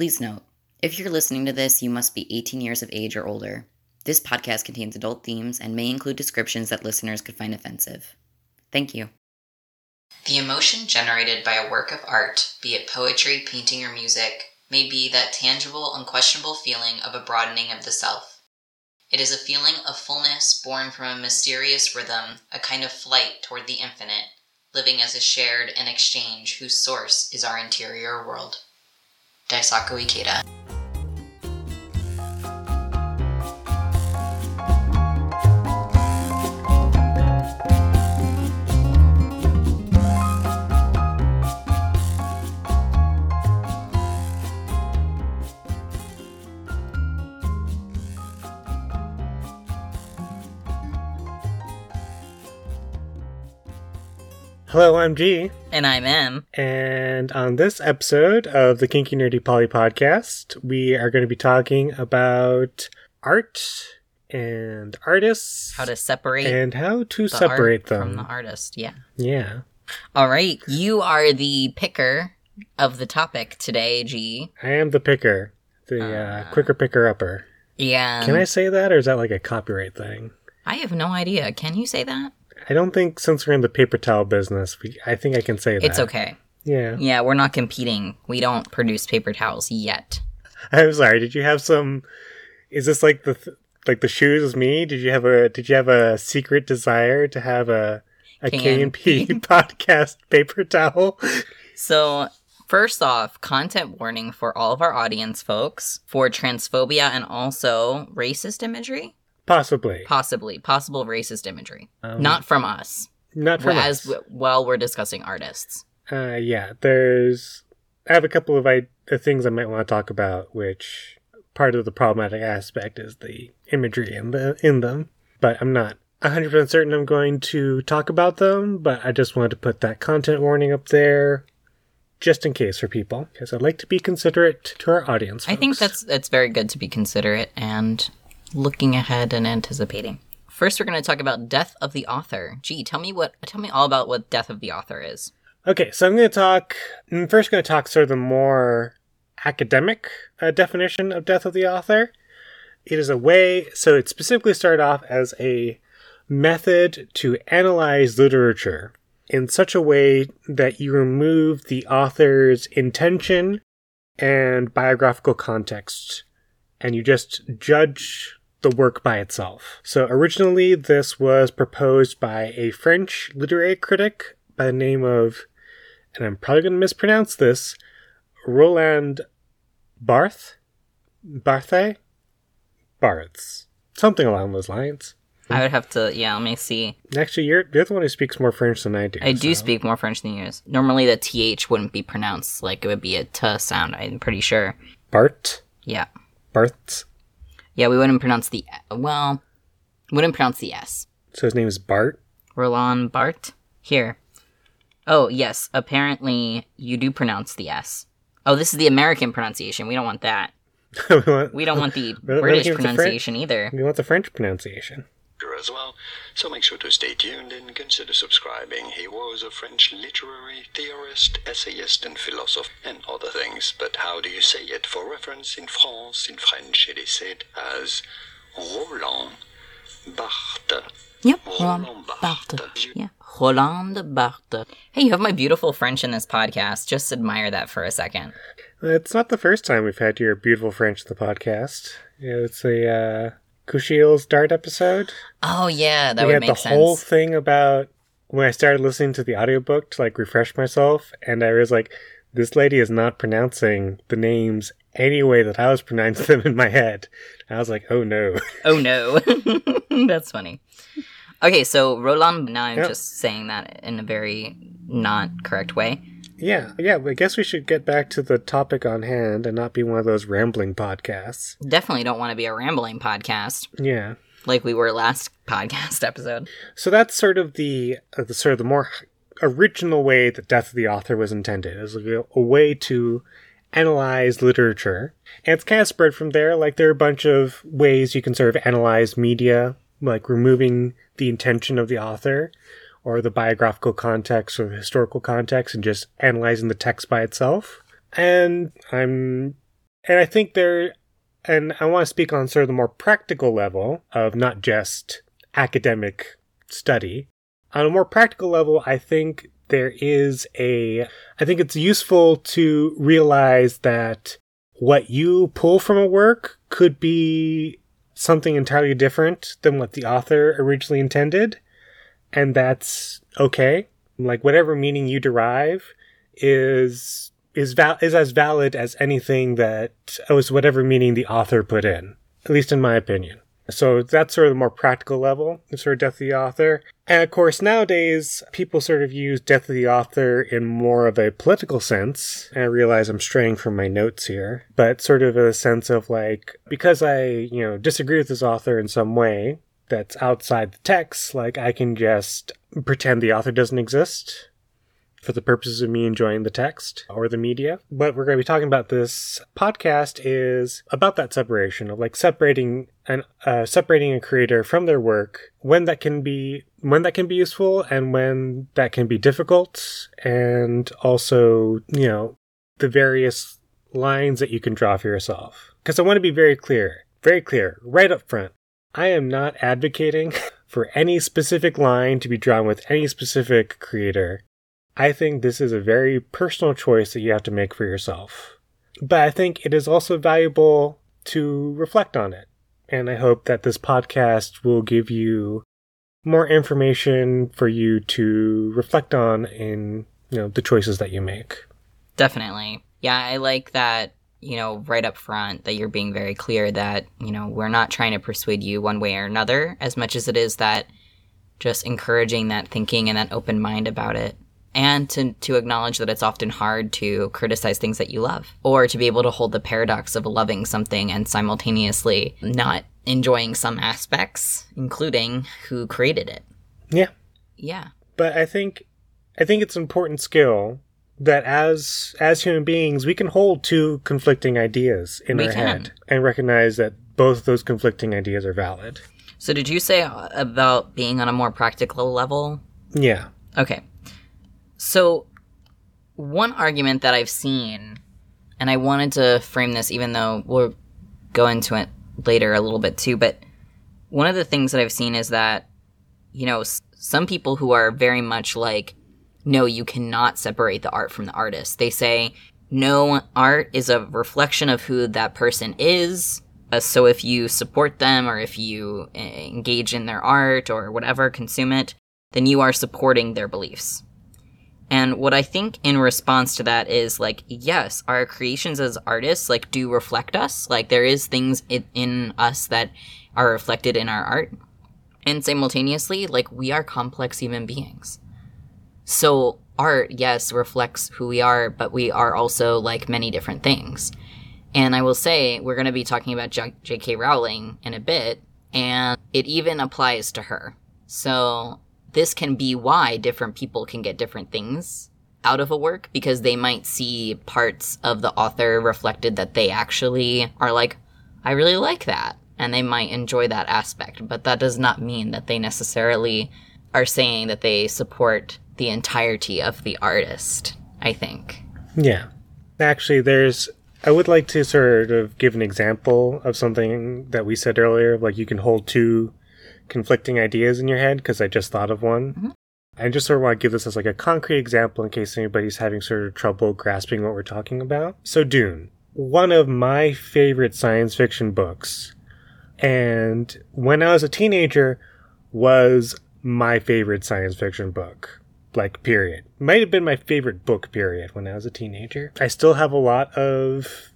Please note, if you're listening to this, you must be 18 years of age or older. This podcast contains adult themes and may include descriptions that listeners could find offensive. Thank you. The emotion generated by a work of art, be it poetry, painting, or music, may be that tangible, unquestionable feeling of a broadening of the self. It is a feeling of fullness born from a mysterious rhythm, a kind of flight toward the infinite, living as a shared and exchange whose source is our interior world. Daisaku Ikeda. Hello, I'm G, And I'm M. and on this episode of the Kinky Nerdy Poly podcast, we are going to be talking about art and artists How to separate and how to the separate them. from the artist. Yeah. yeah, All right. You are the picker of the topic today, G. I am the picker, the uh, Uh, quicker picker upper. Yeah. Can I say that, or is that like a copyright thing? I have no idea. Can you say that? I don't think since we're in the paper towel business, we, I think I can say that. It's okay. Yeah. Yeah, we're not competing. We don't produce paper towels yet. I'm sorry. Did you have some? Is this like the th- like the shoes as me? Did you have a Did you have a secret desire to have a a K and K&P. podcast paper towel? So, first off, content warning for all of our audience folks for transphobia and also racist imagery. Possibly. Possibly, possible racist imagery. Um, not from us. not from as us. w- well, we're discussing artists. Uh, yeah. There's. I have a couple of I- uh, things I might want to talk about, which part of the problematic aspect is the imagery in the in them, but I'm not. 100% certain I'm going to talk about them, but I just wanted to put that content warning up there just in case for people, because I'd like to be considerate to our audience. I think that's that's very good to be considerate and looking ahead and anticipating. First, we're going to talk about death of the author. Gee, tell me what tell me all about what death of the author is. Okay, so I'm going to talk. I'm first going to talk sort of the more academic uh, definition of death of the author. It is a way, so it specifically started off as a method to analyze literature in such a way that you remove the author's intention and biographical context, and you just judge the work by itself. So originally, this was proposed by a French literary critic by the name of, and I'm probably going to mispronounce this, Roland Barthes? Barthes? Barthes. Something along those lines. I would have to, yeah, let me see. Actually, you're, you're the one who speaks more French than I do. I do speak more French than you. guys. Normally, the th wouldn't be pronounced like it would be a t sound. I'm pretty sure. Bart? Yeah, Barthes? Yeah, we wouldn't pronounce the well, wouldn't pronounce the s. So his name is Bart? Roland Bart here. Oh yes, apparently you do pronounce the s. Oh, this is the American pronunciation. We don't want that. we, want, We don't want the British for the pronunciation either. we want the French pronunciation. As well, so make sure to stay tuned and consider subscribing. He was a French literary theorist, essayist, and philosopher, and other things. But how do you say it? For reference, in France, in French, it is said as Roland Barthes. Yep, Roland Roland Barthes. Barthes. Yeah, Roland Barthes. Hey, you have my beautiful French in this podcast. Just admire that for a second. It's not the first time we've had your beautiful French in the podcast. It's a uh, Kushiel's Dart episode. Oh yeah, that we would had the sense. whole thing about when I started listening to the audiobook to like refresh myself, and I was like, this lady is not pronouncing the names any way that I was pronouncing them in my head. And I was like, oh no. Oh no. That's funny. Okay, so Roland, now I'm Yep. just saying that in a very not correct way. Yeah, yeah, I guess we should get back to the topic on hand and not be one of those rambling podcasts. Definitely don't want to be a rambling podcast Yeah. like we were last podcast episode. So that's sort of the, uh, the sort of the more original way that Death of the Author was intended as a, a way to analyze literature. And it's kind of spread from there. Like there are a bunch of ways you can sort of analyze media, like removing the intention of the author or the biographical context or the historical context and just analyzing the text by itself. And I'm And I think there, and I want to speak on sort of the more practical level of not just academic study. On a more practical level, I think there is a, I think it's useful to realize that what you pull from a work could be something entirely different than what the author originally intended. And that's okay. Like whatever meaning you derive is is val- is as valid as anything that oh, was whatever meaning the author put in, at least in my opinion. So that's sort of the more practical level, sort of death of the author. And of course, nowadays, people sort of use death of the author in more of a political sense. And I realize I'm straying from my notes here, but sort of a sense of like, because I, you know, disagree with this author in some way that's outside the text, like I can just pretend the author doesn't exist for the purposes of me enjoying the text or the media. What we're going to be talking about this podcast is about that separation of like separating and uh, separating a creator from their work when that can be when that can be useful and when that can be difficult and also you know the various lines that you can draw for yourself because i want to be very clear very clear right up front i am not advocating for any specific line to be drawn with any specific creator I think this is a very personal choice that you have to make for yourself. But I think it is also valuable to reflect on it. And I hope that this podcast will give you more information for you to reflect on in, you know, the choices that you make. Definitely. Yeah, I like that, you know, right up front that you're being very clear that, you know, we're not trying to persuade you one way or another as much as it is that just encouraging that thinking and that open mind about it. And to, to acknowledge that it's often hard to criticize things that you love or to be able to hold the paradox of loving something and simultaneously not enjoying some aspects including who created it. Yeah. Yeah. But i think i think it's an important skill that as as human beings we can hold two conflicting ideas in we our can. head and recognize that both those conflicting ideas are valid. So did you say about being on a more practical level? Yeah. Okay. So, one argument that I've seen, and I wanted to frame this even though we'll go into it later a little bit too, but one of the things that I've seen is that, you know, some people who are very much like, no, you cannot separate the art from the artist. They say, no, art is a reflection of who that person is. Uh, so if you support them or if you eh, engage in their art or whatever, consume it, then you are supporting their beliefs. And what I think in response to that is like, yes, our creations as artists like do reflect us. Like there is things in, in us that are reflected in our art. And simultaneously, like we are complex human beings. So art, yes, reflects who we are, but we are also like many different things. And I will say, we're going to be talking about J.K. Rowling in a bit, and it even applies to her. So this can be why different people can get different things out of a work because they might see parts of the author reflected that they actually are like, I really like that. And they might enjoy that aspect. But that does not mean that they necessarily are saying that they support the entirety of the artist, I think. Yeah. Actually, there's. I would like to sort of give an example of something that we said earlier. Like, you can hold two conflicting ideas in your head because I just thought of one. Mm-hmm. I just sort of want to give this as like a concrete example in case anybody's having sort of trouble grasping what we're talking about. So Dune, one of my favorite science fiction books, and when I was a teenager, was my favorite science fiction book. Like, period. Might have been my favorite book, period, when I was a teenager. I still have a lot of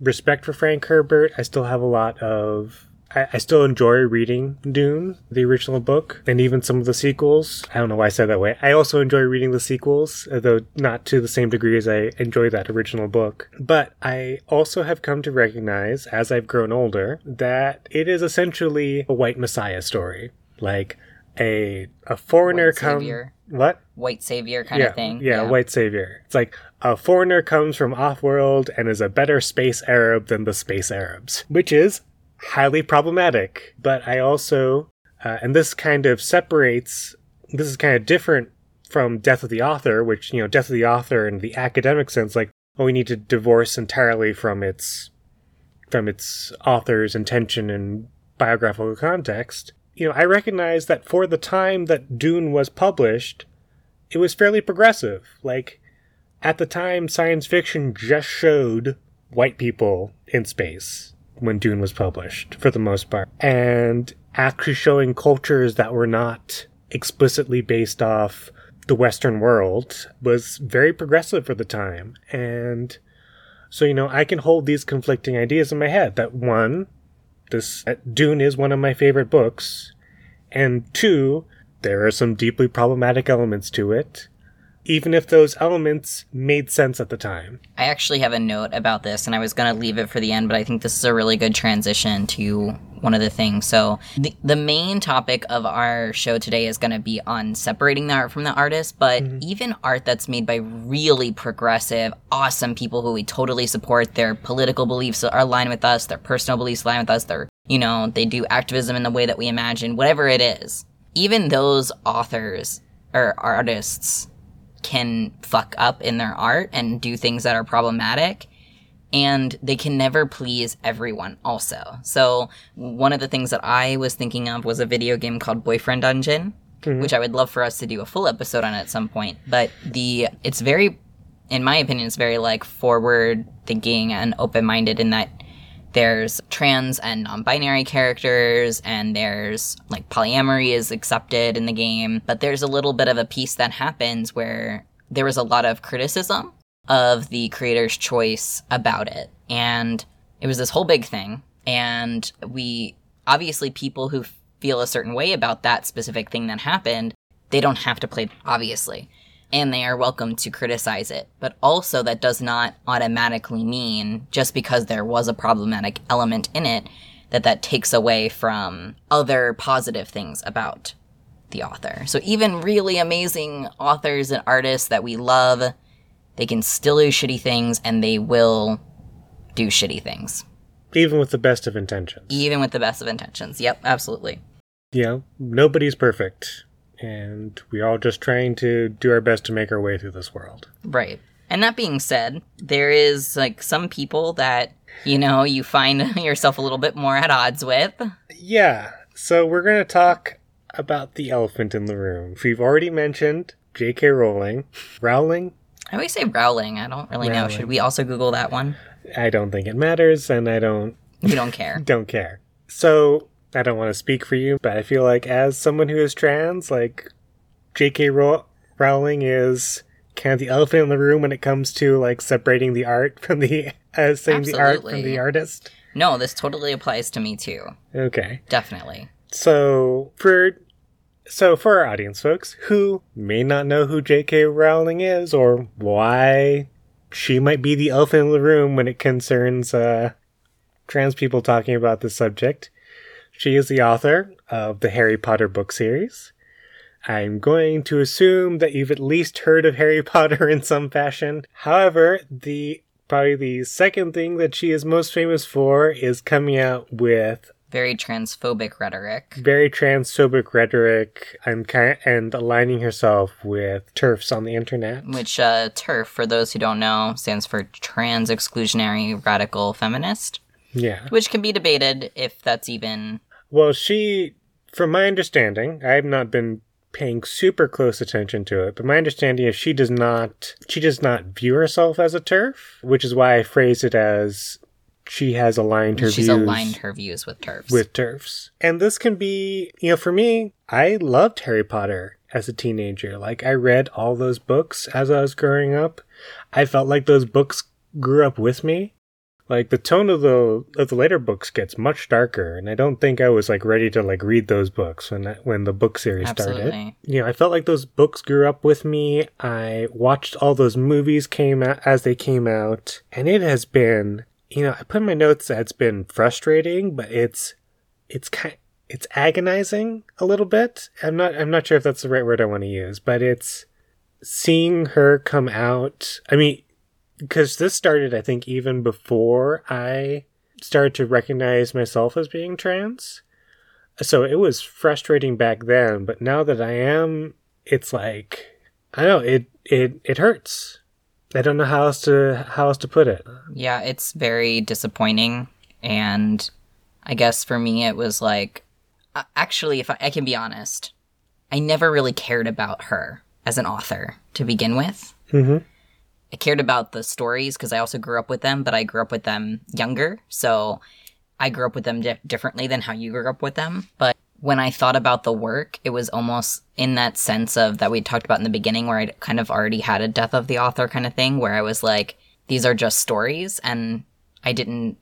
respect for Frank Herbert. I still have a lot of I, I still enjoy reading Dune, the original book, and even some of the sequels. I don't know why I said that way. I also enjoy reading the sequels, though not to the same degree as I enjoy that original book. But I also have come to recognize, as I've grown older, that it is essentially a white messiah story. Like, a a foreigner comes what white savior kind yeah, of thing yeah, yeah, white savior it's like a foreigner comes from off-world and is a better space arab than the space arabs which is highly problematic. But I also, uh, and this kind of separates, this is kind of different from Death of the Author, which, you know, Death of the Author in the academic sense, like, well, we need to divorce entirely from its from its author's intention and biographical context. You know, I recognize that for the time that Dune was published, it was fairly progressive. Like at the time science fiction just showed white people in space when Dune was published for the most part. And actually showing cultures that were not explicitly based off the Western world was very progressive for the time. And so, you know, I can hold these conflicting ideas in my head that one, this uh, Dune is one of my favorite books, and two, there are some deeply problematic elements to it even if those elements made sense at the time. I actually have a note about this, and I was going to leave it for the end, but I think this is a really good transition to one of the things. So, the, the main topic of our show today is going to be on separating the art from the artist, but mm-hmm. even art that's made by really progressive, awesome people who we totally support, their political beliefs are aligned with us, their personal beliefs align with us, they're, you know, they do activism in the way that we imagine, whatever it is. Even those authors or artists can fuck up in their art and do things that are problematic and they can never please everyone also. So one of the things that I was thinking of was a video game called Boyfriend Dungeon, mm-hmm. which I would love for us to do a full episode on at some point. But the it's very in my opinion it's very like forward thinking and open-minded in that there's trans and non-binary characters and there's like polyamory is accepted in the game but there's a little bit of a piece that happens where there was a lot of criticism of the creator's choice about it and it was this whole big thing and we obviously people who feel a certain way about that specific thing that happened they don't have to play obviously and they are welcome to criticize it. But also, that does not automatically mean just because there was a problematic element in it that that takes away from other positive things about the author. So, even really amazing authors and artists that we love, they can still do shitty things and they will do shitty things. Even with the best of intentions. Even with the best of intentions. Yep, absolutely. Yeah, nobody's perfect and we're all just trying to do our best to make our way through this world. Right. And that being said, there is like some people that, you know, you find yourself a little bit more at odds with. Yeah. So we're going to talk about the elephant in the room. We've already mentioned J.K. Rowling. Rowling? I always say Rowling. I don't really Rowling. know. Should we also Google that one? I don't think it matters, and I don't. You don't care. don't care. So I don't want to speak for you, but I feel like as someone who is trans, like J.K. Rowling is kind of the elephant in the room when it comes to like separating the art from the uh, saying the art from the artist. No, this totally applies to me too. Okay, definitely. So for so for our audience folks who may not know who J.K. Rowling is or why she might be the elephant in the room when it concerns uh, trans people talking about this subject. She is the author of the Harry Potter book series. I'm going to assume that you've at least heard of Harry Potter in some fashion. However, the probably the second thing that she is most famous for is coming out with very transphobic rhetoric. Very transphobic rhetoric and kind and aligning herself with TERFs on the internet. Which uh, TERF, for those who don't know, stands for Trans Exclusionary Radical Feminist. Yeah. Which can be debated if that's even well, she, from my understanding, I have not been paying super close attention to it, but my understanding is she does not she does not view herself as a TERF, which is why I phrase it as she has aligned her She's views. aligned her views with TERFs. With TERFs. And this can be, you know, for me, I loved Harry Potter as a teenager. Like I read all those books as I was growing up. I felt like those books grew up with me. Like the tone of the of the later books gets much darker, and I don't think I was like ready to like read those books when when the book series Absolutely. started. You know, I felt like those books grew up with me. I watched all those movies came out as they came out, and it has been, you know, I put in my notes that it's been frustrating, but it's it's kind it's agonizing a little bit. I'm not I'm not sure if that's the right word I want to use, but it's seeing her come out. I mean, because this started, I think, even before I started to recognize myself as being trans. So it was frustrating back then, but now that I am, it's like I don't know it it it hurts I don't know how else to how else to put it. Yeah, it's very disappointing. And I guess for me, it was like, actually, if I, I can be honest, I never really cared about her as an author to begin with. Mm-hmm. I cared about the stories because I also grew up with them, but I grew up with them younger. So I grew up with them di- differently than how you grew up with them. But when I thought about the work, it was almost in that sense of that we talked about in the beginning, where I kind of already had a death of the author kind of thing, where I was like, these are just stories. And I didn't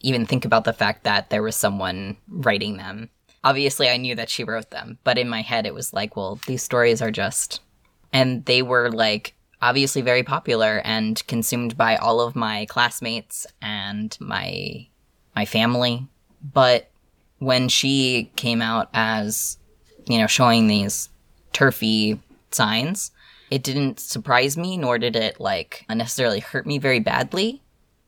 even think about the fact that there was someone writing them. Obviously, I knew that she wrote them, but in my head, it was like, well, these stories are just. And they were like obviously very popular and consumed by all of my classmates and my my family. But when she came out as, you know, showing these turfy signs, it didn't surprise me, nor did it like necessarily hurt me very badly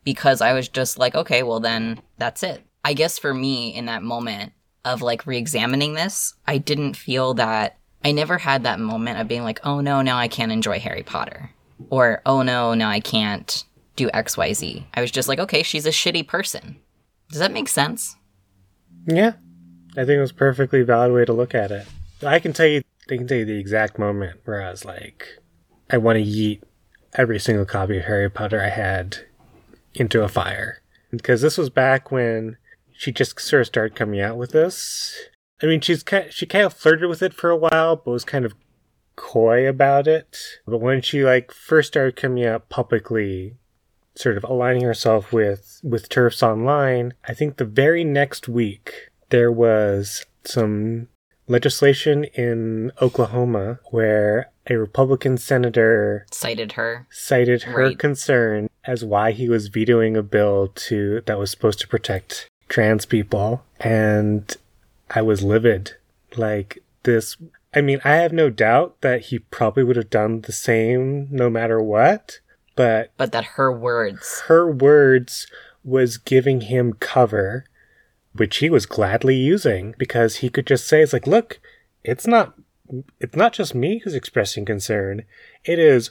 because I was just like, okay, well then that's it. I guess for me in that moment of like re-examining this, I didn't feel that I never had that moment of being like, oh no, now I can't enjoy Harry Potter. Or, oh no, now I can't do XYZ. I was just like, okay, she's a shitty person. Does that make sense? Yeah, I think it was a perfectly valid way to look at it. I can tell you, I can tell you the exact moment where I was like, I want to yeet every single copy of Harry Potter I had into a fire. Because this was back when she just sort of started coming out with this. I mean, she's kind she kind of flirted with it for a while, but was kind of coy about it. But when she like first started coming out publicly, sort of aligning herself with with TERFs online, I think the very next week there was some legislation in Oklahoma where a Republican senator cited her cited her Right. concern as why he was vetoing a bill to that was supposed to protect trans people and I was livid like this I mean I have no doubt that he probably would have done the same no matter what but but that her words her words was giving him cover, which he was gladly using because he could just say, "It's like, look, it's not, it's not just me who's expressing concern. It is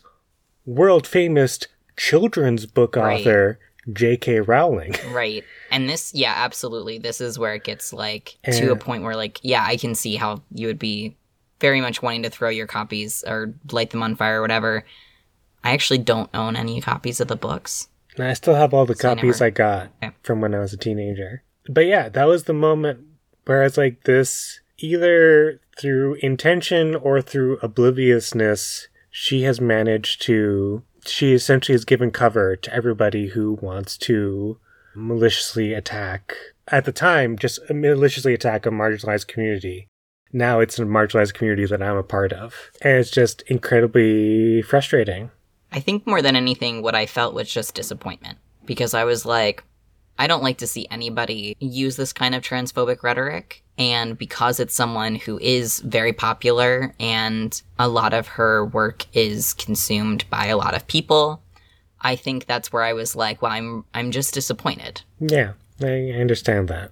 world famous children's book Right. author J.K. Rowling." right and this yeah absolutely this is where it gets like to a point where like yeah i can see how you would be very much wanting to throw your copies or light them on fire or whatever i actually don't own any copies of the books And I still have all the So I copies never- I got Okay. from when I was a teenager. But yeah, that was the moment where I was like, this, either through intention or through obliviousness, she has managed to, she essentially has given cover to everybody who wants to maliciously attack, at the time, just maliciously attack a marginalized community. Now it's a marginalized community that I'm a part of. And it's just incredibly frustrating. I think more than anything, what I felt was just disappointment because I was like, I don't like to see anybody use this kind of transphobic rhetoric. And because it's someone who is very popular and a lot of her work is consumed by a lot of people, I think that's where I was like, well, I'm, I'm just disappointed. Yeah, I understand that.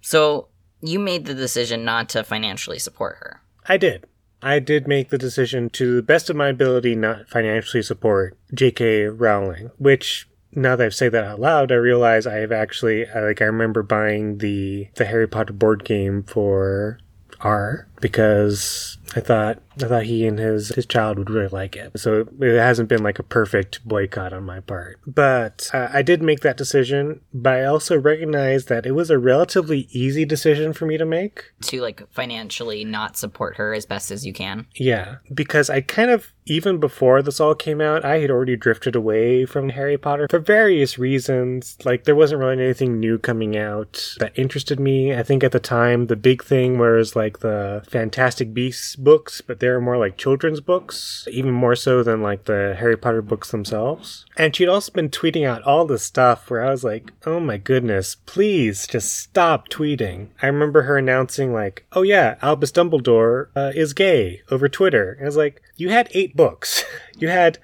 So you made the decision not to financially support her. I did. I did make the decision to the best of my ability not financially support J.K. Rowling, which now that I've said that out loud, I realize I have actually like I remember buying the the Harry Potter board game for R because I thought I thought he and his his child would really like it. So it hasn't been like a perfect boycott on my part. But uh, I did make that decision, but I also recognize that it was a relatively easy decision for me to make. To like financially not support her as best as you can. Yeah, because I kind of, even before this all came out, I had already drifted away from Harry Potter for various reasons. Like, there wasn't really anything new coming out that interested me. I think at the time, the big thing was like the Fantastic Beasts books, but they were more like children's books, even more so than like the Harry Potter books themselves. And she'd also been tweeting out all this stuff where I was like, oh my goodness, please just stop tweeting. I remember her announcing, like, oh yeah, Albus Dumbledore uh, is gay over Twitter. And I was like, you had eight books. You had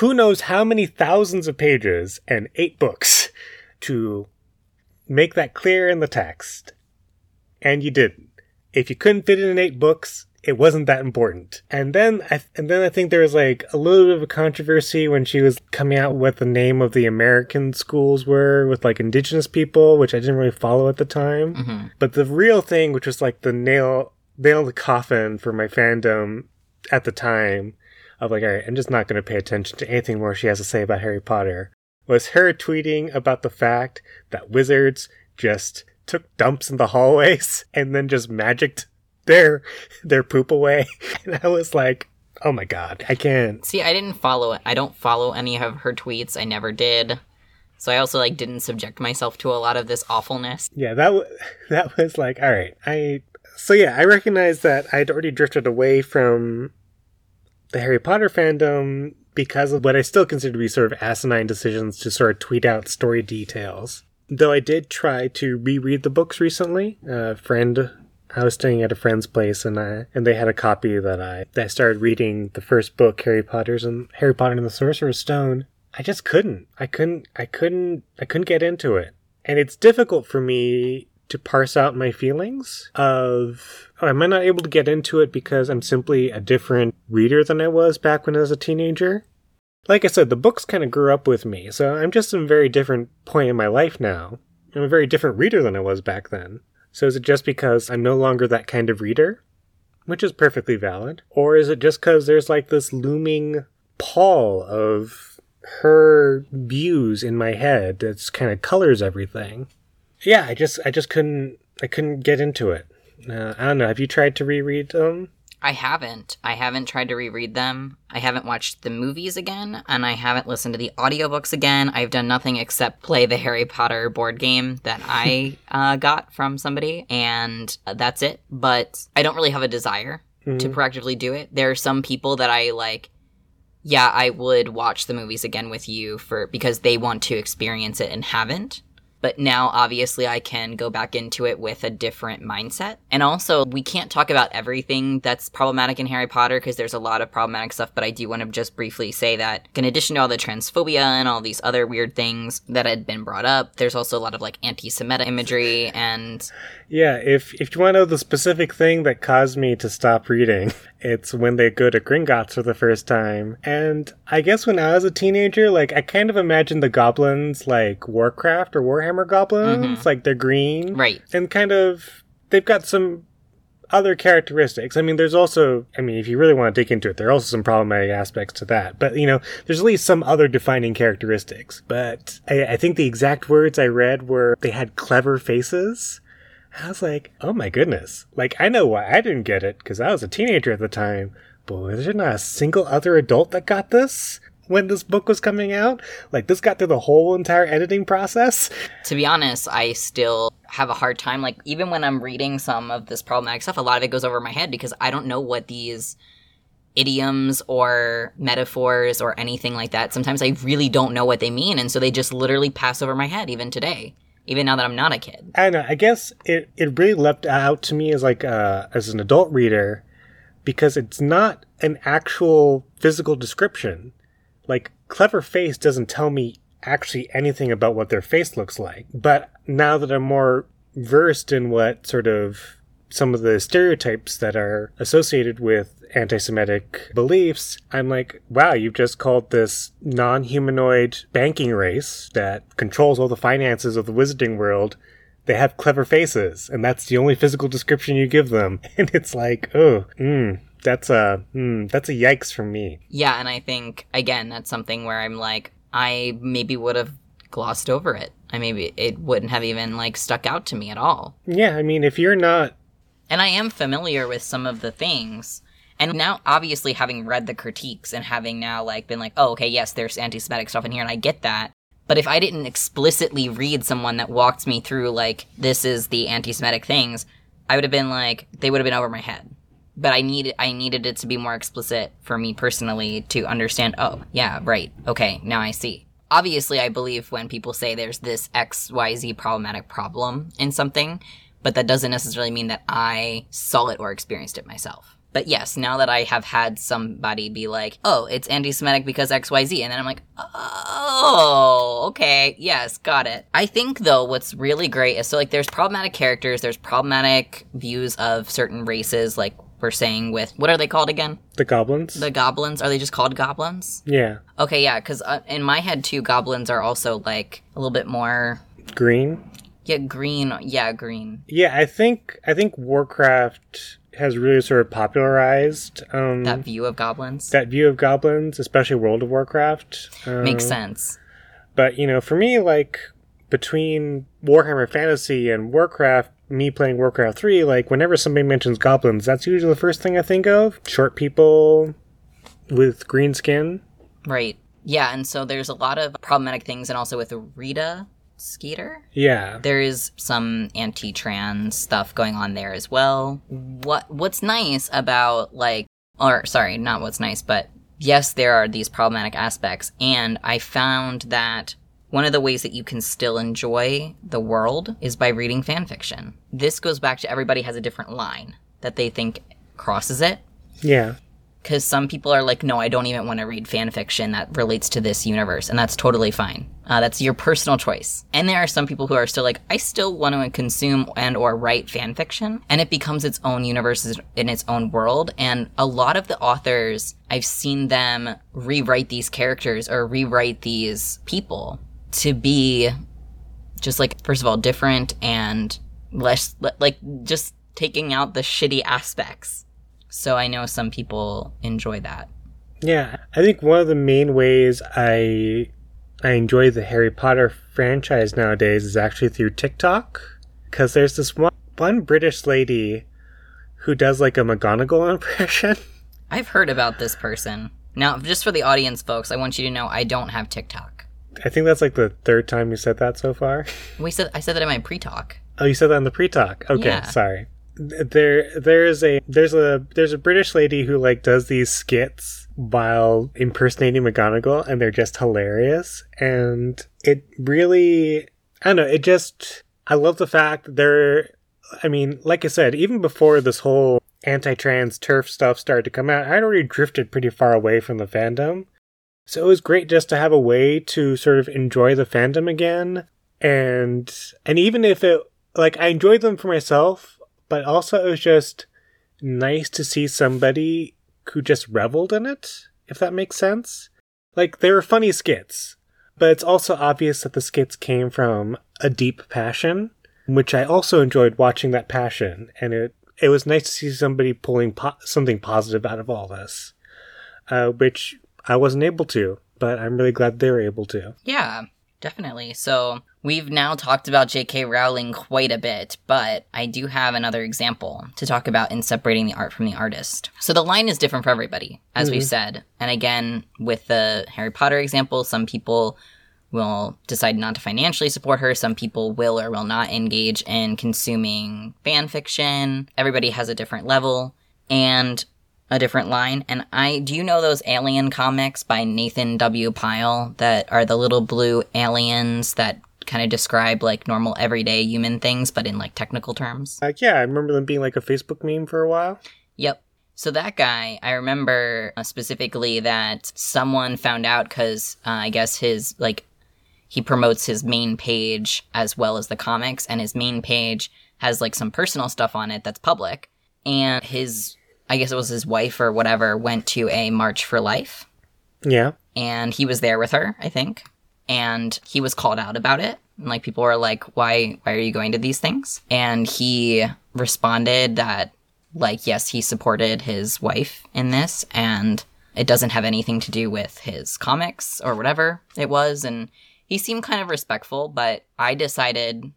who knows how many thousands of pages and eight books to make that clear in the text. And you didn't. If you couldn't fit it in eight books, it wasn't that important. And then I and then I think there was like a little bit of a controversy when she was coming out what the name of the American schools were with like indigenous people, which I didn't really follow at the time. Mm-hmm. But the real thing, which was like the nail nail the coffin for my fandom at the time of like, all right, I'm just not going to pay attention to anything more she has to say about Harry Potter, was her tweeting about the fact that wizards just took dumps in the hallways and then just magicked their their poop away. And I was like, oh my god, I can't. See, I didn't follow it. I don't follow any of her tweets. I never did. So I also like didn't subject myself to a lot of this awfulness. Yeah, that w- that was like, all right, I. So yeah, I recognized that I'd already drifted away from the Harry Potter fandom because of what I still consider to be sort of asinine decisions to sort of tweet out story details. Though I did try to reread the books recently. A friend, I was staying at a friend's place, and I and they had a copy that I that I started reading the first book, Harry Potter's and Harry Potter and the Sorcerer's Stone. I just couldn't. I couldn't. I couldn't. I couldn't get into it, and it's difficult for me to parse out my feelings of oh, am I not able to get into it because I'm simply a different reader than I was back when I was a teenager? Like I said, the books kind of grew up with me, so I'm just in a very different point in my life now. I'm a very different reader than I was back then. So is it just because I'm no longer that kind of reader? Which is perfectly valid. Or is it just because there's like this looming pall of her views in my head that kind of colors everything? Yeah, I just I just couldn't I couldn't get into it. Uh, I don't know. Have you tried to reread them? I haven't. I haven't tried to reread them. I haven't watched the movies again, and I haven't listened to the audiobooks again. I've done nothing except play the Harry Potter board game that I uh, got from somebody, and that's it. But I don't really have a desire Mm-hmm. to proactively do it. There are some people that I like. Yeah, I would watch the movies again with you for because they want to experience it and haven't. But now, obviously, I can go back into it with a different mindset. And also, we can't talk about everything that's problematic in Harry Potter because there's a lot of problematic stuff. But I do want to just briefly say that, in addition to all the transphobia and all these other weird things that had been brought up, there's also a lot of like anti Semitic imagery. And Yeah, if if you want to know the specific thing that caused me to stop reading, it's when they go to Gringotts for the first time. And I guess when I was a teenager, like I kind of imagined the goblins like Warcraft or Warhammer goblins, mm-hmm. like they're green, right. and kind of they've got some other characteristics. I mean, there's also, I mean, if you really want to dig into it, there are also some problematic aspects to that. But, you know, there's at least some other defining characteristics. But I, I think the exact words I read were they had clever faces. I was like, oh my goodness. Like, I know why I didn't get it, because I was a teenager at the time. But was there not a single other adult that got this when this book was coming out? Like, this got through the whole entire editing process? to be honest, I still have a hard time. Like, even when I'm reading some of this problematic stuff, a lot of it goes over my head because I don't know what these idioms or metaphors or anything like that. Sometimes I really don't know what they mean. And so they just literally pass over my head, even today, even now that I'm not a kid. I. I guess it, it really leapt out to me as like uh, as an adult reader because it's not an actual physical description. Like clever face doesn't tell me actually anything about what their face looks like. But now that I'm more versed in what sort of some of the stereotypes that are associated with anti-Semitic beliefs, I'm like, wow, you've just called this non-humanoid banking race that controls all the finances of the wizarding world. They have clever faces, and that's the only physical description you give them. And it's like, oh, mm, that's a, mm, that's a yikes from me. Yeah, and I think, again, that's something where I'm like, I maybe would have glossed over it. I maybe it wouldn't have even like stuck out to me at all. Yeah, I mean, if you're not And I am familiar with some of the things. And now, obviously, having read the critiques and having now like been like, oh, okay, yes, there's anti-Semitic stuff in here, and I get that. But if I didn't explicitly read someone that walked me through like this is the anti-Semitic things, I would have been like they would have been over my head. But I needed I needed it to be more explicit for me personally to understand. Oh, yeah, right. Okay, now I see. Obviously, I believe when people say there's this X Y Z problematic problem in something, but that doesn't necessarily mean that I saw it or experienced it myself. But yes, now that I have had somebody be like, oh, it's anti Semitic because XYZ, and then I'm like, oh, okay, yes, got it. I think, though, what's really great is so, like, there's problematic characters, there's problematic views of certain races, like we're saying with what are they called again? The goblins? The goblins? Are they just called goblins? yeah. Okay, yeah, because uh, in my head too, goblins are also like a little bit more Green? yeah green. Yeah, green. Yeah, I think I think Warcraft has really sort of popularized um, That view of goblins that view of goblins, especially World of Warcraft. Um, makes sense. But you know, for me, like between Warhammer Fantasy and Warcraft, me playing Warcraft three, like whenever somebody mentions goblins, that's usually the first thing I think of. Short people with green skin. Right. Yeah, and so there's a lot of problematic things, and also with Rita Skeeter. Yeah, there is some anti-trans stuff going on there as well. What what's nice about like or sorry, not what's nice, but yes, there are these problematic aspects and I found that one of the ways that you can still enjoy the world is by reading fan fiction. This goes back to everybody has a different line that they think crosses it yeah, because some people are like, no, I don't even want to read fan fiction that relates to this universe, and that's totally fine. Uh, that's your personal choice. And there are some people who are still like, I still want to consume and or write fan fiction, and it becomes its own universe in its own world. And a lot of the authors, I've seen them rewrite these characters or rewrite these people to be just like first of all different and less like just taking out the shitty aspects so I know some people enjoy that. yeah. I think one of the main ways I I enjoy the Harry Potter franchise nowadays is actually through TikTok, because there's this one one British lady who does like a McGonagall impression. I've heard about this person. Now, just for the audience, folks, I want you to know I don't have TikTok. I think that's like the third time you said that so far. We said I said that in my pre-talk. Oh, you said that in the pre-talk. Okay, Yeah. sorry. There, there's a there's a there's a British lady who like does these skits while impersonating McGonagall, and they're just hilarious. And it really, I don't know, it just I love the fact that they're. I mean, like I said, even before this whole anti-trans TERF stuff started to come out, I'd already drifted pretty far away from the fandom. So it was great just to have a way to sort of enjoy the fandom again. And and even if it like I enjoyed them for myself, but also it was just nice to see somebody who just reveled in it, if that makes sense. Like they were funny skits, but it's also obvious that the skits came from a deep passion, which I also enjoyed watching that passion, and it it was nice to see somebody pulling po- something positive out of all this, uh, which I wasn't able to, but I'm really glad they were able to. Yeah, definitely. So we've now talked about J.K. Rowling quite a bit, but I do have another example to talk about in separating the art from the artist. So the line is different for everybody, as we've mm-hmm. said. And again, with the Harry Potter example, some people will decide not to financially support her. Some people will or will not engage in consuming fan fiction. Everybody has a different level and a different line. And I do you know those alien comics by Nathan W. Pyle that are the little blue aliens that kind of describe like normal everyday human things but in like technical terms? Like, yeah, I remember them being like a Facebook meme for a while. Yep. So that guy, I remember uh, specifically that someone found out because uh, I guess his like he promotes his main page as well as the comics, and his main page has like some personal stuff on it that's public. And his, I guess it was his wife or whatever, went to a March for Life, Yeah. and he was there with her, I think. And he was called out about it. And like people were like, "Why? Why are you going to these things?" And he responded that like yes he supported his wife in this and it doesn't have anything to do with his comics or whatever it was and he seemed kind of respectful but i decided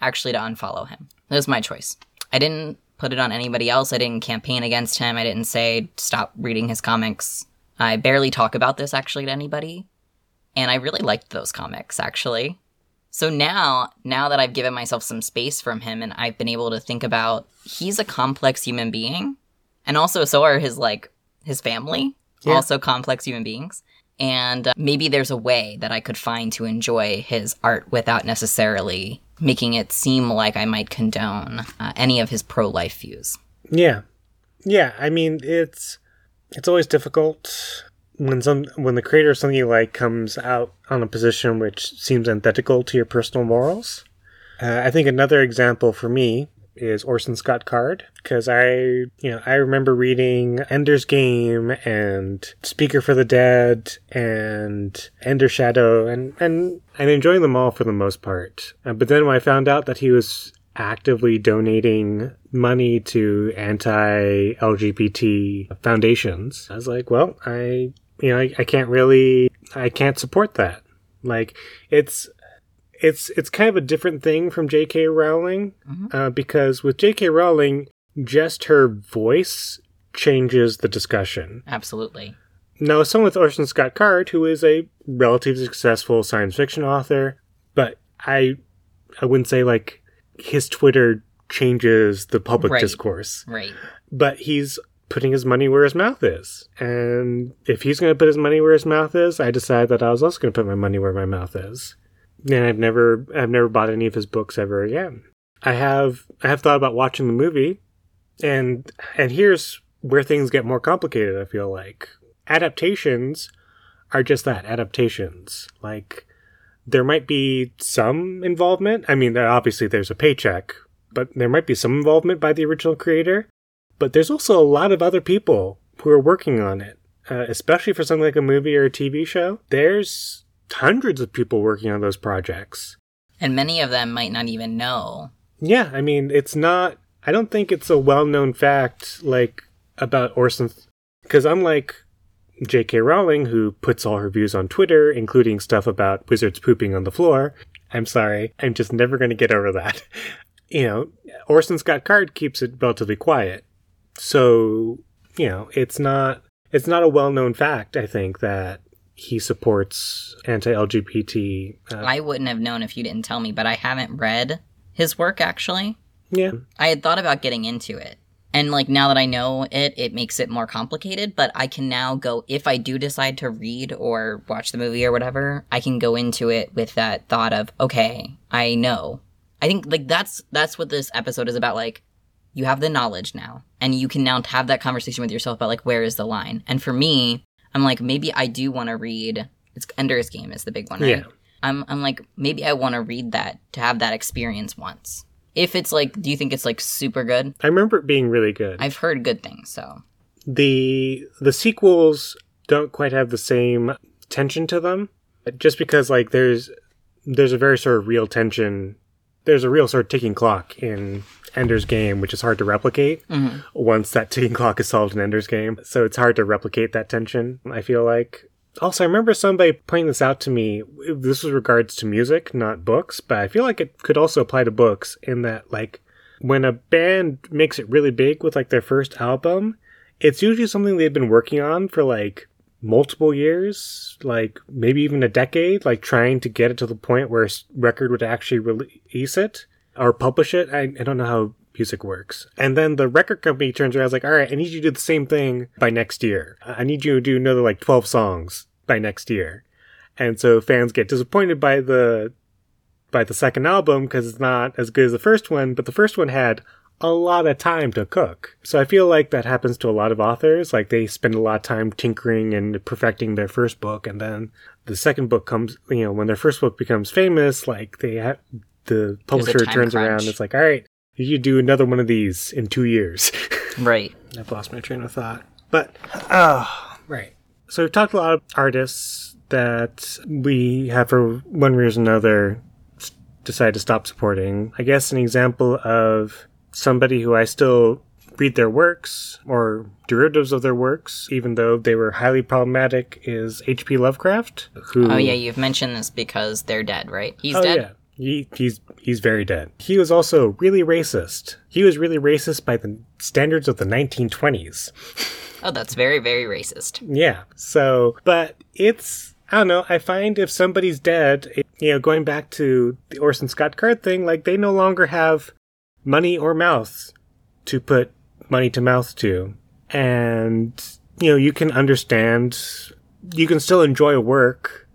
actually to unfollow him that was my choice i didn't put it on anybody else. I didn't campaign against him. I didn't say stop reading his comics. I barely talk about this actually to anybody. And i really liked those comics actually. So now, now that I've given myself some space from him and I've been able to think about he's a complex human being. And also so are his like his family, Yeah. also complex human beings. And uh, maybe there's a way that I could find to enjoy his art without necessarily making it seem like I might condone uh, any of his pro-life views. Yeah. Yeah, I mean it's it's always difficult when some when the creator of something you like comes out on a position which seems antithetical to your personal morals. Uh, I think another example for me is Orson Scott Card because I, you know, I remember reading Ender's Game and Speaker for the Dead and Ender Shadow and and and enjoying them all for the most part. Uh, but then when I found out that he was actively donating money to anti-LGBT foundations, I was like, well, I, you know, I, I can't really, I can't support that. Like, it's it's it's kind of a different thing from J.K. Rowling mm-hmm. uh, because with J.K. Rowling, just her voice changes the discussion. Absolutely. Now, someone with Orson Scott Card, who is a relatively successful science fiction author, but I I wouldn't say like his Twitter changes the public right. discourse. Right. But he's putting his money where his mouth is. And if he's going to put his money where his mouth is, I decide that I was also going to put my money where my mouth is and I've never I've never bought any of his books ever again. I have I have thought about watching the movie, and and here's where things get more complicated. I feel like adaptations are just that adaptations. Like there might be some involvement. I mean, obviously there's a paycheck, but there might be some involvement by the original creator. But there's also a lot of other people who are working on it, uh, especially for something like a movie or a TV show. There's hundreds of people working on those projects. And many of them might not even know. Yeah, I mean, it's not, I don't think it's a well known fact, like, about Orson. Because unlike J.K. Rowling, who puts all her views on Twitter, including stuff about wizards pooping on the floor, I'm sorry, I'm just never going to get over that. you know, Orson Scott Card keeps it relatively quiet. So, you know, it's not it's not a well-known fact, I think, that he supports anti-LGBT. Uh, I wouldn't have known if you didn't tell me, but I haven't read his work actually. Yeah. I had thought about getting into it. And like now that I know it, it makes it more complicated, but I can now go if I do decide to read or watch the movie or whatever, I can go into it with that thought of, okay, I know. I think like that's that's what this episode is about like you have the knowledge now and you can now have that conversation with yourself about like where is the line. And for me, I'm like, maybe I do want to read. It's Ender's Game is the big one, right? Yeah. I'm I'm like, maybe I want to read that to have that experience once. If it's like, do you think it's like super good? I remember it being really good. I've heard good things, so the the sequels don't quite have the same tension to them, just because like there's there's a very sort of real tension. There's a real sort of ticking clock in Ender's Game, which is hard to replicate mm-hmm. once that ticking clock is solved in Ender's Game. So it's hard to replicate that tension, I feel like. Also, I remember somebody pointing this out to me. This was regards to music, not books, but I feel like it could also apply to books in that, like, when a band makes it really big with, like, their first album, it's usually something they've been working on for, like, multiple years, like maybe even a decade, like trying to get it to the point where a record would actually release it or publish it. I, I don't know how music works. And then the record company turns around is like, all right, I need you to do the same thing by next year. I need you to do another like 12 songs by next year. And so fans get disappointed by the by the second album because it's not as good as the first one, but the first one had a lot of time to cook. So I feel like that happens to a lot of authors. Like they spend a lot of time tinkering and perfecting their first book, and then the second book comes. You know, when their first book becomes famous, like they have the publisher turns crunch. around it's like, all right, you do another one of these in two years. right. I've lost my train of thought. But, oh, right. So we've talked a lot of artists that we have, for one reason or another, decided to stop supporting. I guess an example of somebody who I still read their works or derivatives of their works, even though they were highly problematic, is H.P. Lovecraft. Who... Oh yeah, you've mentioned this because they're dead, right? He's oh, dead. Yeah. He, he's he's very dead. He was also really racist. He was really racist by the standards of the 1920s. Oh, that's very very racist. Yeah. So, but it's I don't know. I find if somebody's dead, it, you know, going back to the Orson Scott Card thing, like they no longer have money or mouth to put money to mouth to, and you know, you can understand. You can still enjoy work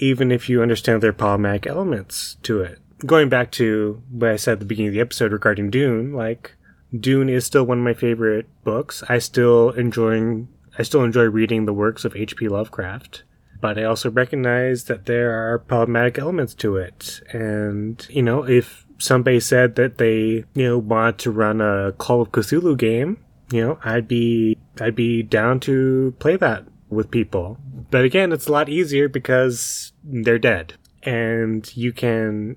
even if you understand their problematic elements to it. Going back to what I said at the beginning of the episode regarding Dune, like Dune is still one of my favorite books. I still enjoying I still enjoy reading the works of H.P. Lovecraft. but I also recognize that there are problematic elements to it. And, you know, if somebody said that they, you know, want to run a Call of Cthulhu game, you know, I'd be I'd be down to play that with people. But again, it's a lot easier because they're dead. And you can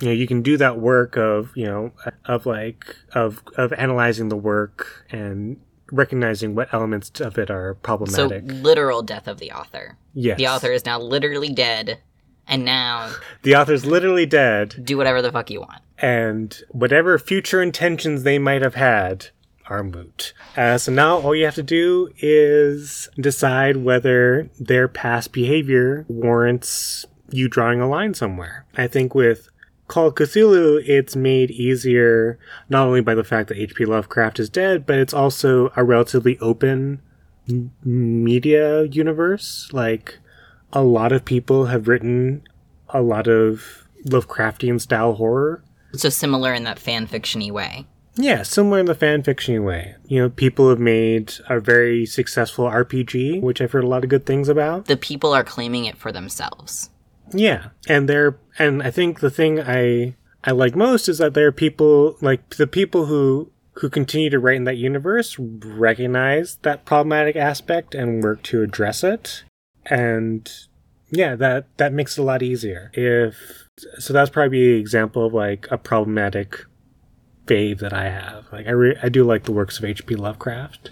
you know, you can do that work of, you know, of like of of analyzing the work and recognizing what elements of it are problematic. So literal death of the author. Yes. The author is now literally dead, and now the author's literally dead, do whatever the fuck you want. and whatever future intentions they might have had moot. Uh, so now all you have to do is decide whether their past behavior warrants you drawing a line somewhere. I think with Call of Cthulhu, it's made easier not only by the fact that H.P. Lovecraft is dead, but it's also a relatively open media universe. Like, a lot of people have written a lot of Lovecraftian style horror. So similar in that fan fictiony way. Yeah, similar in the fan fiction way. You know, people have made a very successful RPG, which I've heard a lot of good things about. The people are claiming it for themselves. Yeah, and they're and I think the thing I I like most is that there are people like the people who who continue to write in that universe recognize that problematic aspect and work to address it. And yeah, that that makes it a lot easier. If so, that's probably an example of like a problematic fave that I have. Like I re- I do like the works of H.P. Lovecraft.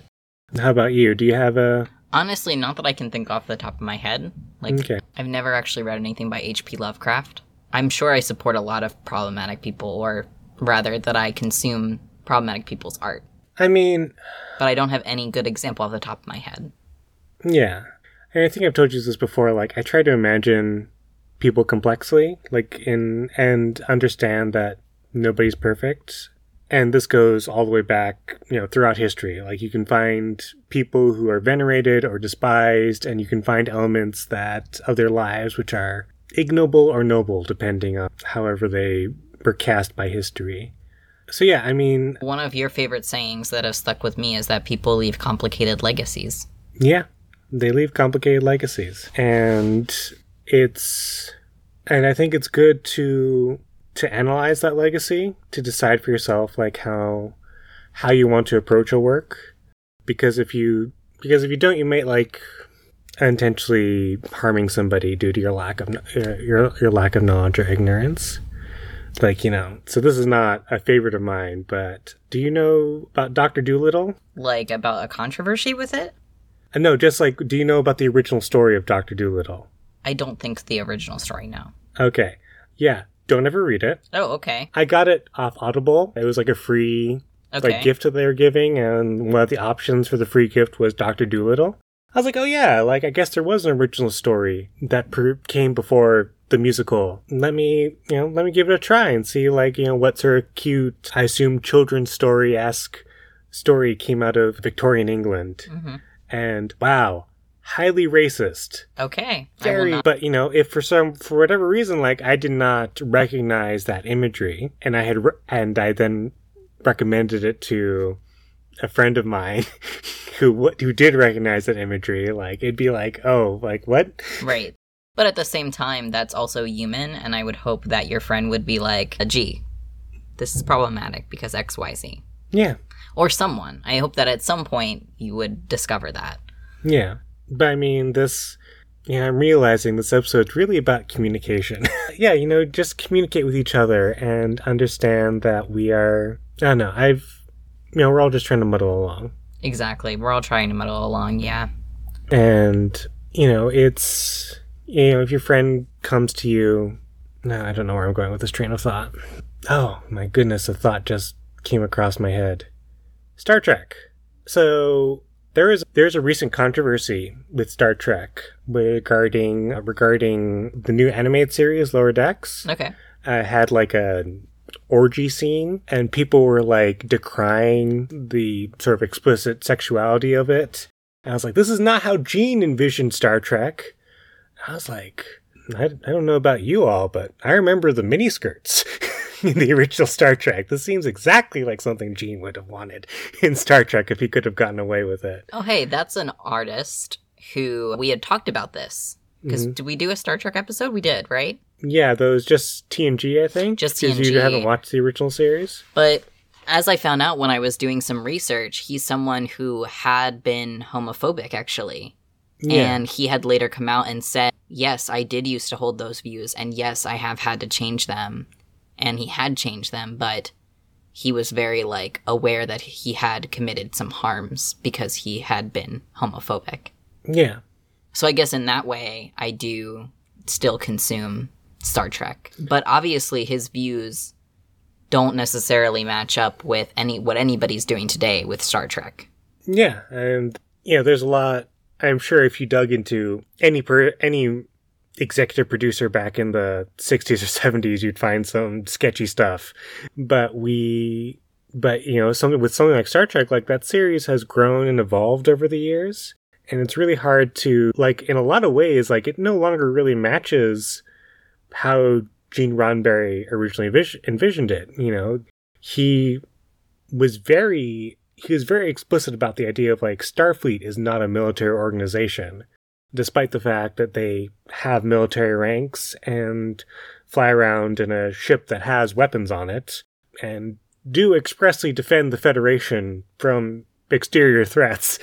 How about you? Do you have a Honestly, not that I can think off the top of my head. Like, Okay. I've never actually read anything by H.P. Lovecraft. I'm sure I support a lot of problematic people, or rather, that I consume problematic people's art. I mean, But I don't have any good example off the top of my head. Yeah. And I think I've told you this before. Like, I try to imagine people complexly, like, in, and understand that nobody's perfect. And this goes all the way back, you know, throughout history. Like, you can find people who are venerated or despised, and you can find elements that, of their lives, which are ignoble or noble, depending on however they were cast by history. So, yeah, I mean, One of your favorite sayings that have stuck with me is that people leave complicated legacies. Yeah, they leave complicated legacies, and it's and I think it's good to to analyze that legacy to decide for yourself like how how you want to approach a work because if you because if you don't you might like intentionally harming somebody due to your lack of uh, your your lack of knowledge or ignorance like you know so this is not a favorite of mine but do you know about dr dolittle Like, about a controversy with it? uh, no, just like, do you know about the original story of Doctor Dolittle? I don't think the original story, no. Okay, yeah, don't ever read it. Oh, okay. I got it off Audible. It was like a free Okay. like gift that they were giving, and one of the options for the free gift was Doctor Dolittle. I was like, oh yeah, like I guess there was an original story that per- came before the musical. Let me, you know, let me give it a try and see, like, you know, what sort of cute, I assume, children's story esque story came out of Victorian England. hmm And wow, highly racist. Okay. Very, but you know, if for some for whatever reason, like I did not recognize that imagery, and I had re- and I then recommended it to a friend of mine who who did recognize that imagery, like it'd be like, oh, like what? Right. But at the same time, that's also human, and I would hope that your friend would be like, uh, a G, this is problematic because XYZ. Yeah, Or someone. I hope that at some point you would discover that. yeah. But I mean, this. Yeah, I'm realizing this episode's really about communication. yeah, you know, just communicate with each other and understand that we are. I don't know. I've, you know, we're all just trying to muddle along. Exactly. We're all trying to muddle along, yeah. and you know it's you know if your friend comes to you no i don't know where i'm going with this train of thought oh my goodness a thought just came across my head star trek so there is there's a recent controversy with star trek regarding regarding the new animated series lower decks. Okay. uh, had like a orgy scene and people were like decrying the sort of explicit sexuality of it. And i was like this is not how gene envisioned star trek. I was like i, I don't know about you all but i remember the miniskirts in the original star trek this seems exactly like something gene would have wanted in star trek if he could have gotten away with it Oh, hey, that's an artist who we had talked about this. Because Mhm. did we do a Star Trek episode? We did, right? Yeah, those just TNG, I think. Just TNG. You haven't watched the original series. But as I found out when I was doing some research, he's someone who had been homophobic, actually. Yeah. And he had later come out and said, Yes, I did used to hold those views, and yes, I have had to change them. And he had changed them, but he was very, like, aware that he had committed some harms because he had been homophobic. yeah. So I guess in that way, I do still consume Star Trek. But obviously, his views don't necessarily match up with any what anybody's doing today with Star Trek. Yeah, and yeah, there's a lot. I'm sure if you dug into any per, any executive producer back in the 60s or 70s, you'd find some sketchy stuff. But we, but you know, something with something like Star Trek, like that series has grown and evolved over the years, and it's really hard to like in a lot of ways, like it no longer really matches how Gene Roddenberry originally vis- envisioned it. You know, he was very he was very explicit about the idea of like Starfleet is not a military organization, despite the fact that they have military ranks and fly around in a ship that has weapons on it and do expressly defend the Federation from exterior threats.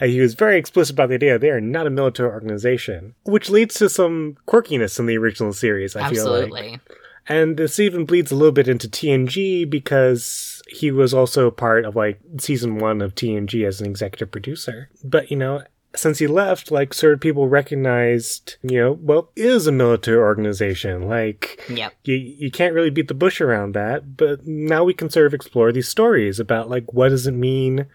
Uh, he was very explicit about the idea they are not a military organization, which leads to some quirkiness in the original series. I feel like. Absolutely. And this even bleeds a little bit into TNG because he was also part of like season one of TNG as an executive producer. But you know, since he left, like sort of people recognized, you know, well, is a military organization. Like Yep. you you can't really beat the bush around that. But now we can sort of explore these stories about like what does it mean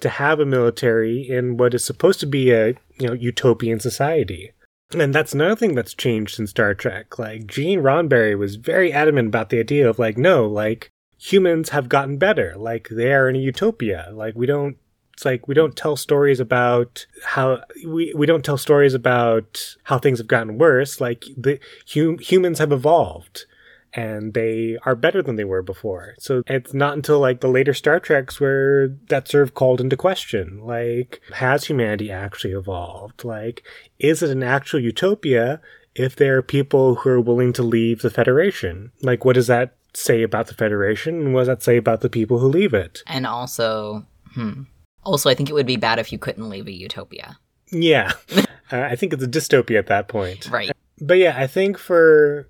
to have a military in what is supposed to be a you know utopian society. And that's another thing that's changed in Star Trek. Like Gene Roddenberry was very adamant about the idea of like, no, like humans have gotten better. Like they are in a utopia. Like we don't. It's like we don't tell stories about how we we don't tell stories about how things have gotten worse. Like the hum, humans have evolved and they are better than they were before. So it's not until like the later Star Treks where that's sort of called into question. Like, has humanity actually evolved? Like, is it an actual utopia if there are people who are willing to leave the Federation? Like, what does that say about the Federation? And what does that say about the people who leave it? And also, hmm. Also, I think it would be bad if you couldn't leave a utopia. Yeah. uh, I think it's a dystopia at that point. Right. But yeah, I think for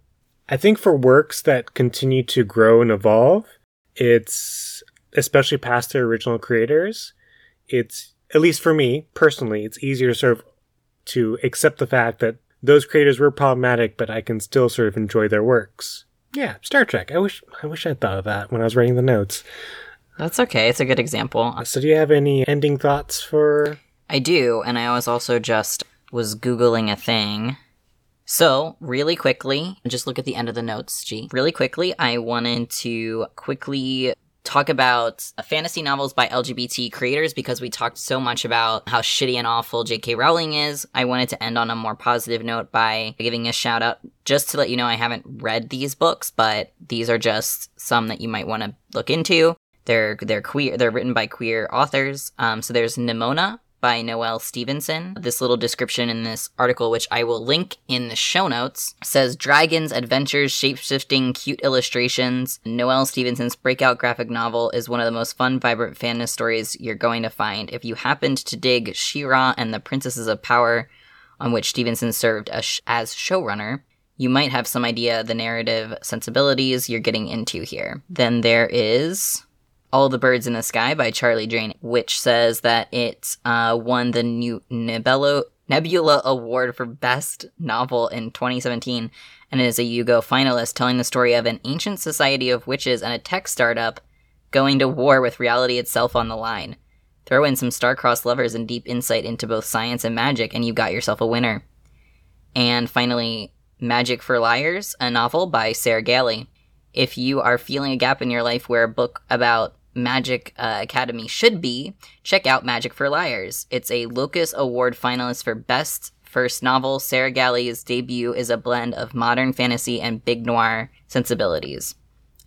I think for works that continue to grow and evolve, it's especially past their original creators, it's at least for me personally, it's easier to sort of to accept the fact that those creators were problematic, but I can still sort of enjoy their works. Yeah, Star Trek. I wish I wish I'd thought of that when I was writing the notes. That's okay. It's a good example. So do you have any ending thoughts for I do, and I was also just was googling a thing. So, really quickly, just look at the end of the notes, G. Really quickly, I wanted to quickly talk about fantasy novels by LGBT creators because we talked so much about how shitty and awful J.K. Rowling is. I wanted to end on a more positive note by giving a shout out just to let you know I haven't read these books, but these are just some that you might want to look into. They're they're queer. They're written by queer authors. Um, so there's Nimona by Noelle Stevenson. This little description in this article, which I will link in the show notes, says dragons, adventures, shape-shifting, cute illustrations. Noelle Stevenson's breakout graphic novel is one of the most fun, vibrant fan stories you're going to find. If you happened to dig She-Ra and the Princesses of Power, on which Stevenson served as, as showrunner, you might have some idea of the narrative sensibilities you're getting into here. Then there is all the Birds in the Sky by Charlie Jane, which says that it uh, won the new Nebula, Nebula Award for Best Novel in 2017 and is a Hugo finalist telling the story of an ancient society of witches and a tech startup going to war with reality itself on the line. Throw in some star-crossed lovers and deep insight into both science and magic, and you got yourself a winner. And finally, Magic for Liars, a novel by Sarah Gailey. If you are feeling a gap in your life where a book about Magic uh, Academy should be, check out Magic for Liars. It's a Locus Award finalist for Best First Novel. Sarah Gailey's debut is a blend of modern fantasy and big noir sensibilities.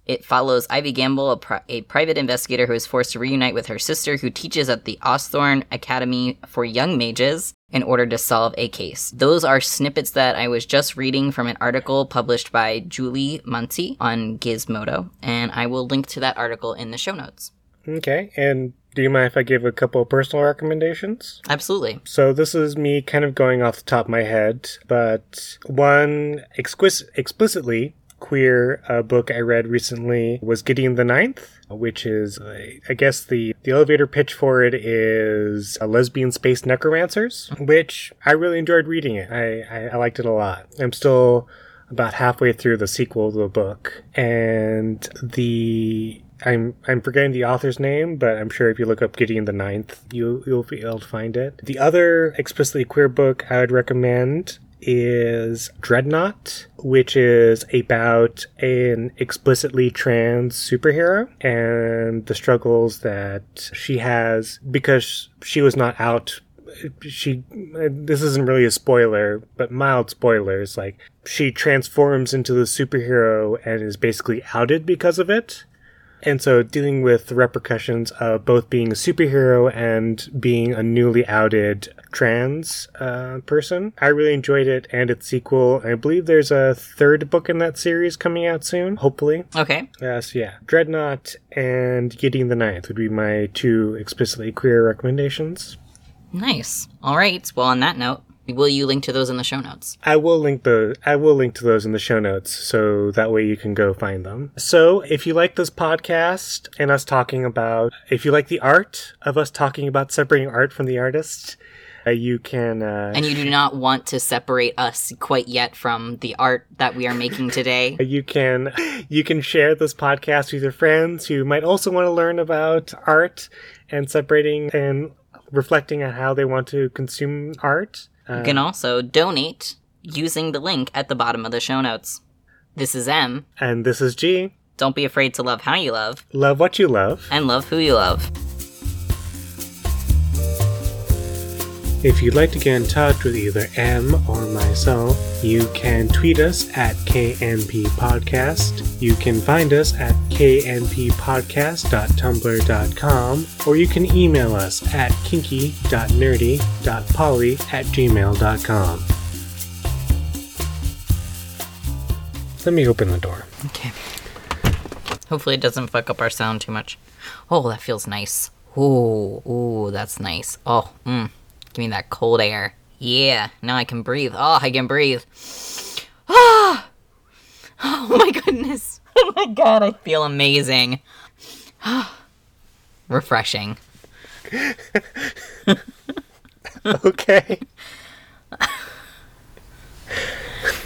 It follows Ivy Gamble, a, pri- a private investigator who is forced to reunite with her sister, who teaches at the Osthorne Academy for Young Mages, in order to solve a case. Those are snippets that I was just reading from an article published by Julie Muncy on Gizmodo, and I will link to that article in the show notes. Okay, and do you mind if I give a couple of personal recommendations? Absolutely. So this is me kind of going off the top of my head, but one exquis- explicitly queer uh, book I read recently was Gideon the Ninth, which is, uh, I guess, the, the elevator pitch for it is a lesbian space necromancers, which I really enjoyed reading it. I, I, I liked it a lot. I'm still about halfway through the sequel to the book, and the I'm I'm forgetting the author's name, but I'm sure if you look up Gideon the Ninth, you you'll be able to find it. The other explicitly queer book I would recommend is Dreadnought, which is about an explicitly trans superhero and the struggles that she has because she was not out. She this isn't really a spoiler but mild spoilers like she transforms into the superhero and is basically outed because of it and so dealing with the repercussions of both being a superhero and being a newly outed trans uh, person. I really enjoyed it and its sequel. I believe there's a third book in that series coming out soon, hopefully. Okay. Yes, yeah. Dreadnought and Gideon the Ninth would be my two explicitly queer recommendations. Nice. All right. Well, on that note, will you link to those in the show notes? I will link the I will link to those in the show notes so that way you can go find them. So, if you like this podcast and us talking about if you like the art of us talking about separating art from the artist, uh, you can uh, And you do not want to separate us quite yet from the art that we are making today. you can you can share this podcast with your friends who might also want to learn about art and separating and reflecting on how they want to consume art. Uh, you can also donate using the link at the bottom of the show notes. This is M. And this is G. Don't be afraid to love how you love, Love what you love. and love who you love. If you'd like to get in touch with either M or myself, you can tweet us at KNP Podcast. You can find us at knppodcast.tumblr.com, or you can email us at kinky.nerdy.poly at gmail.com. Let me open the door. Okay. Hopefully it doesn't fuck up our sound too much. Oh, that feels nice. Ooh, ooh, that's nice. Oh, mm. Give me that cold air. Yeah, now I can breathe. Oh, I can breathe. Ah! Oh my goodness. Oh my god, I feel amazing. Ah, Refreshing. Okay.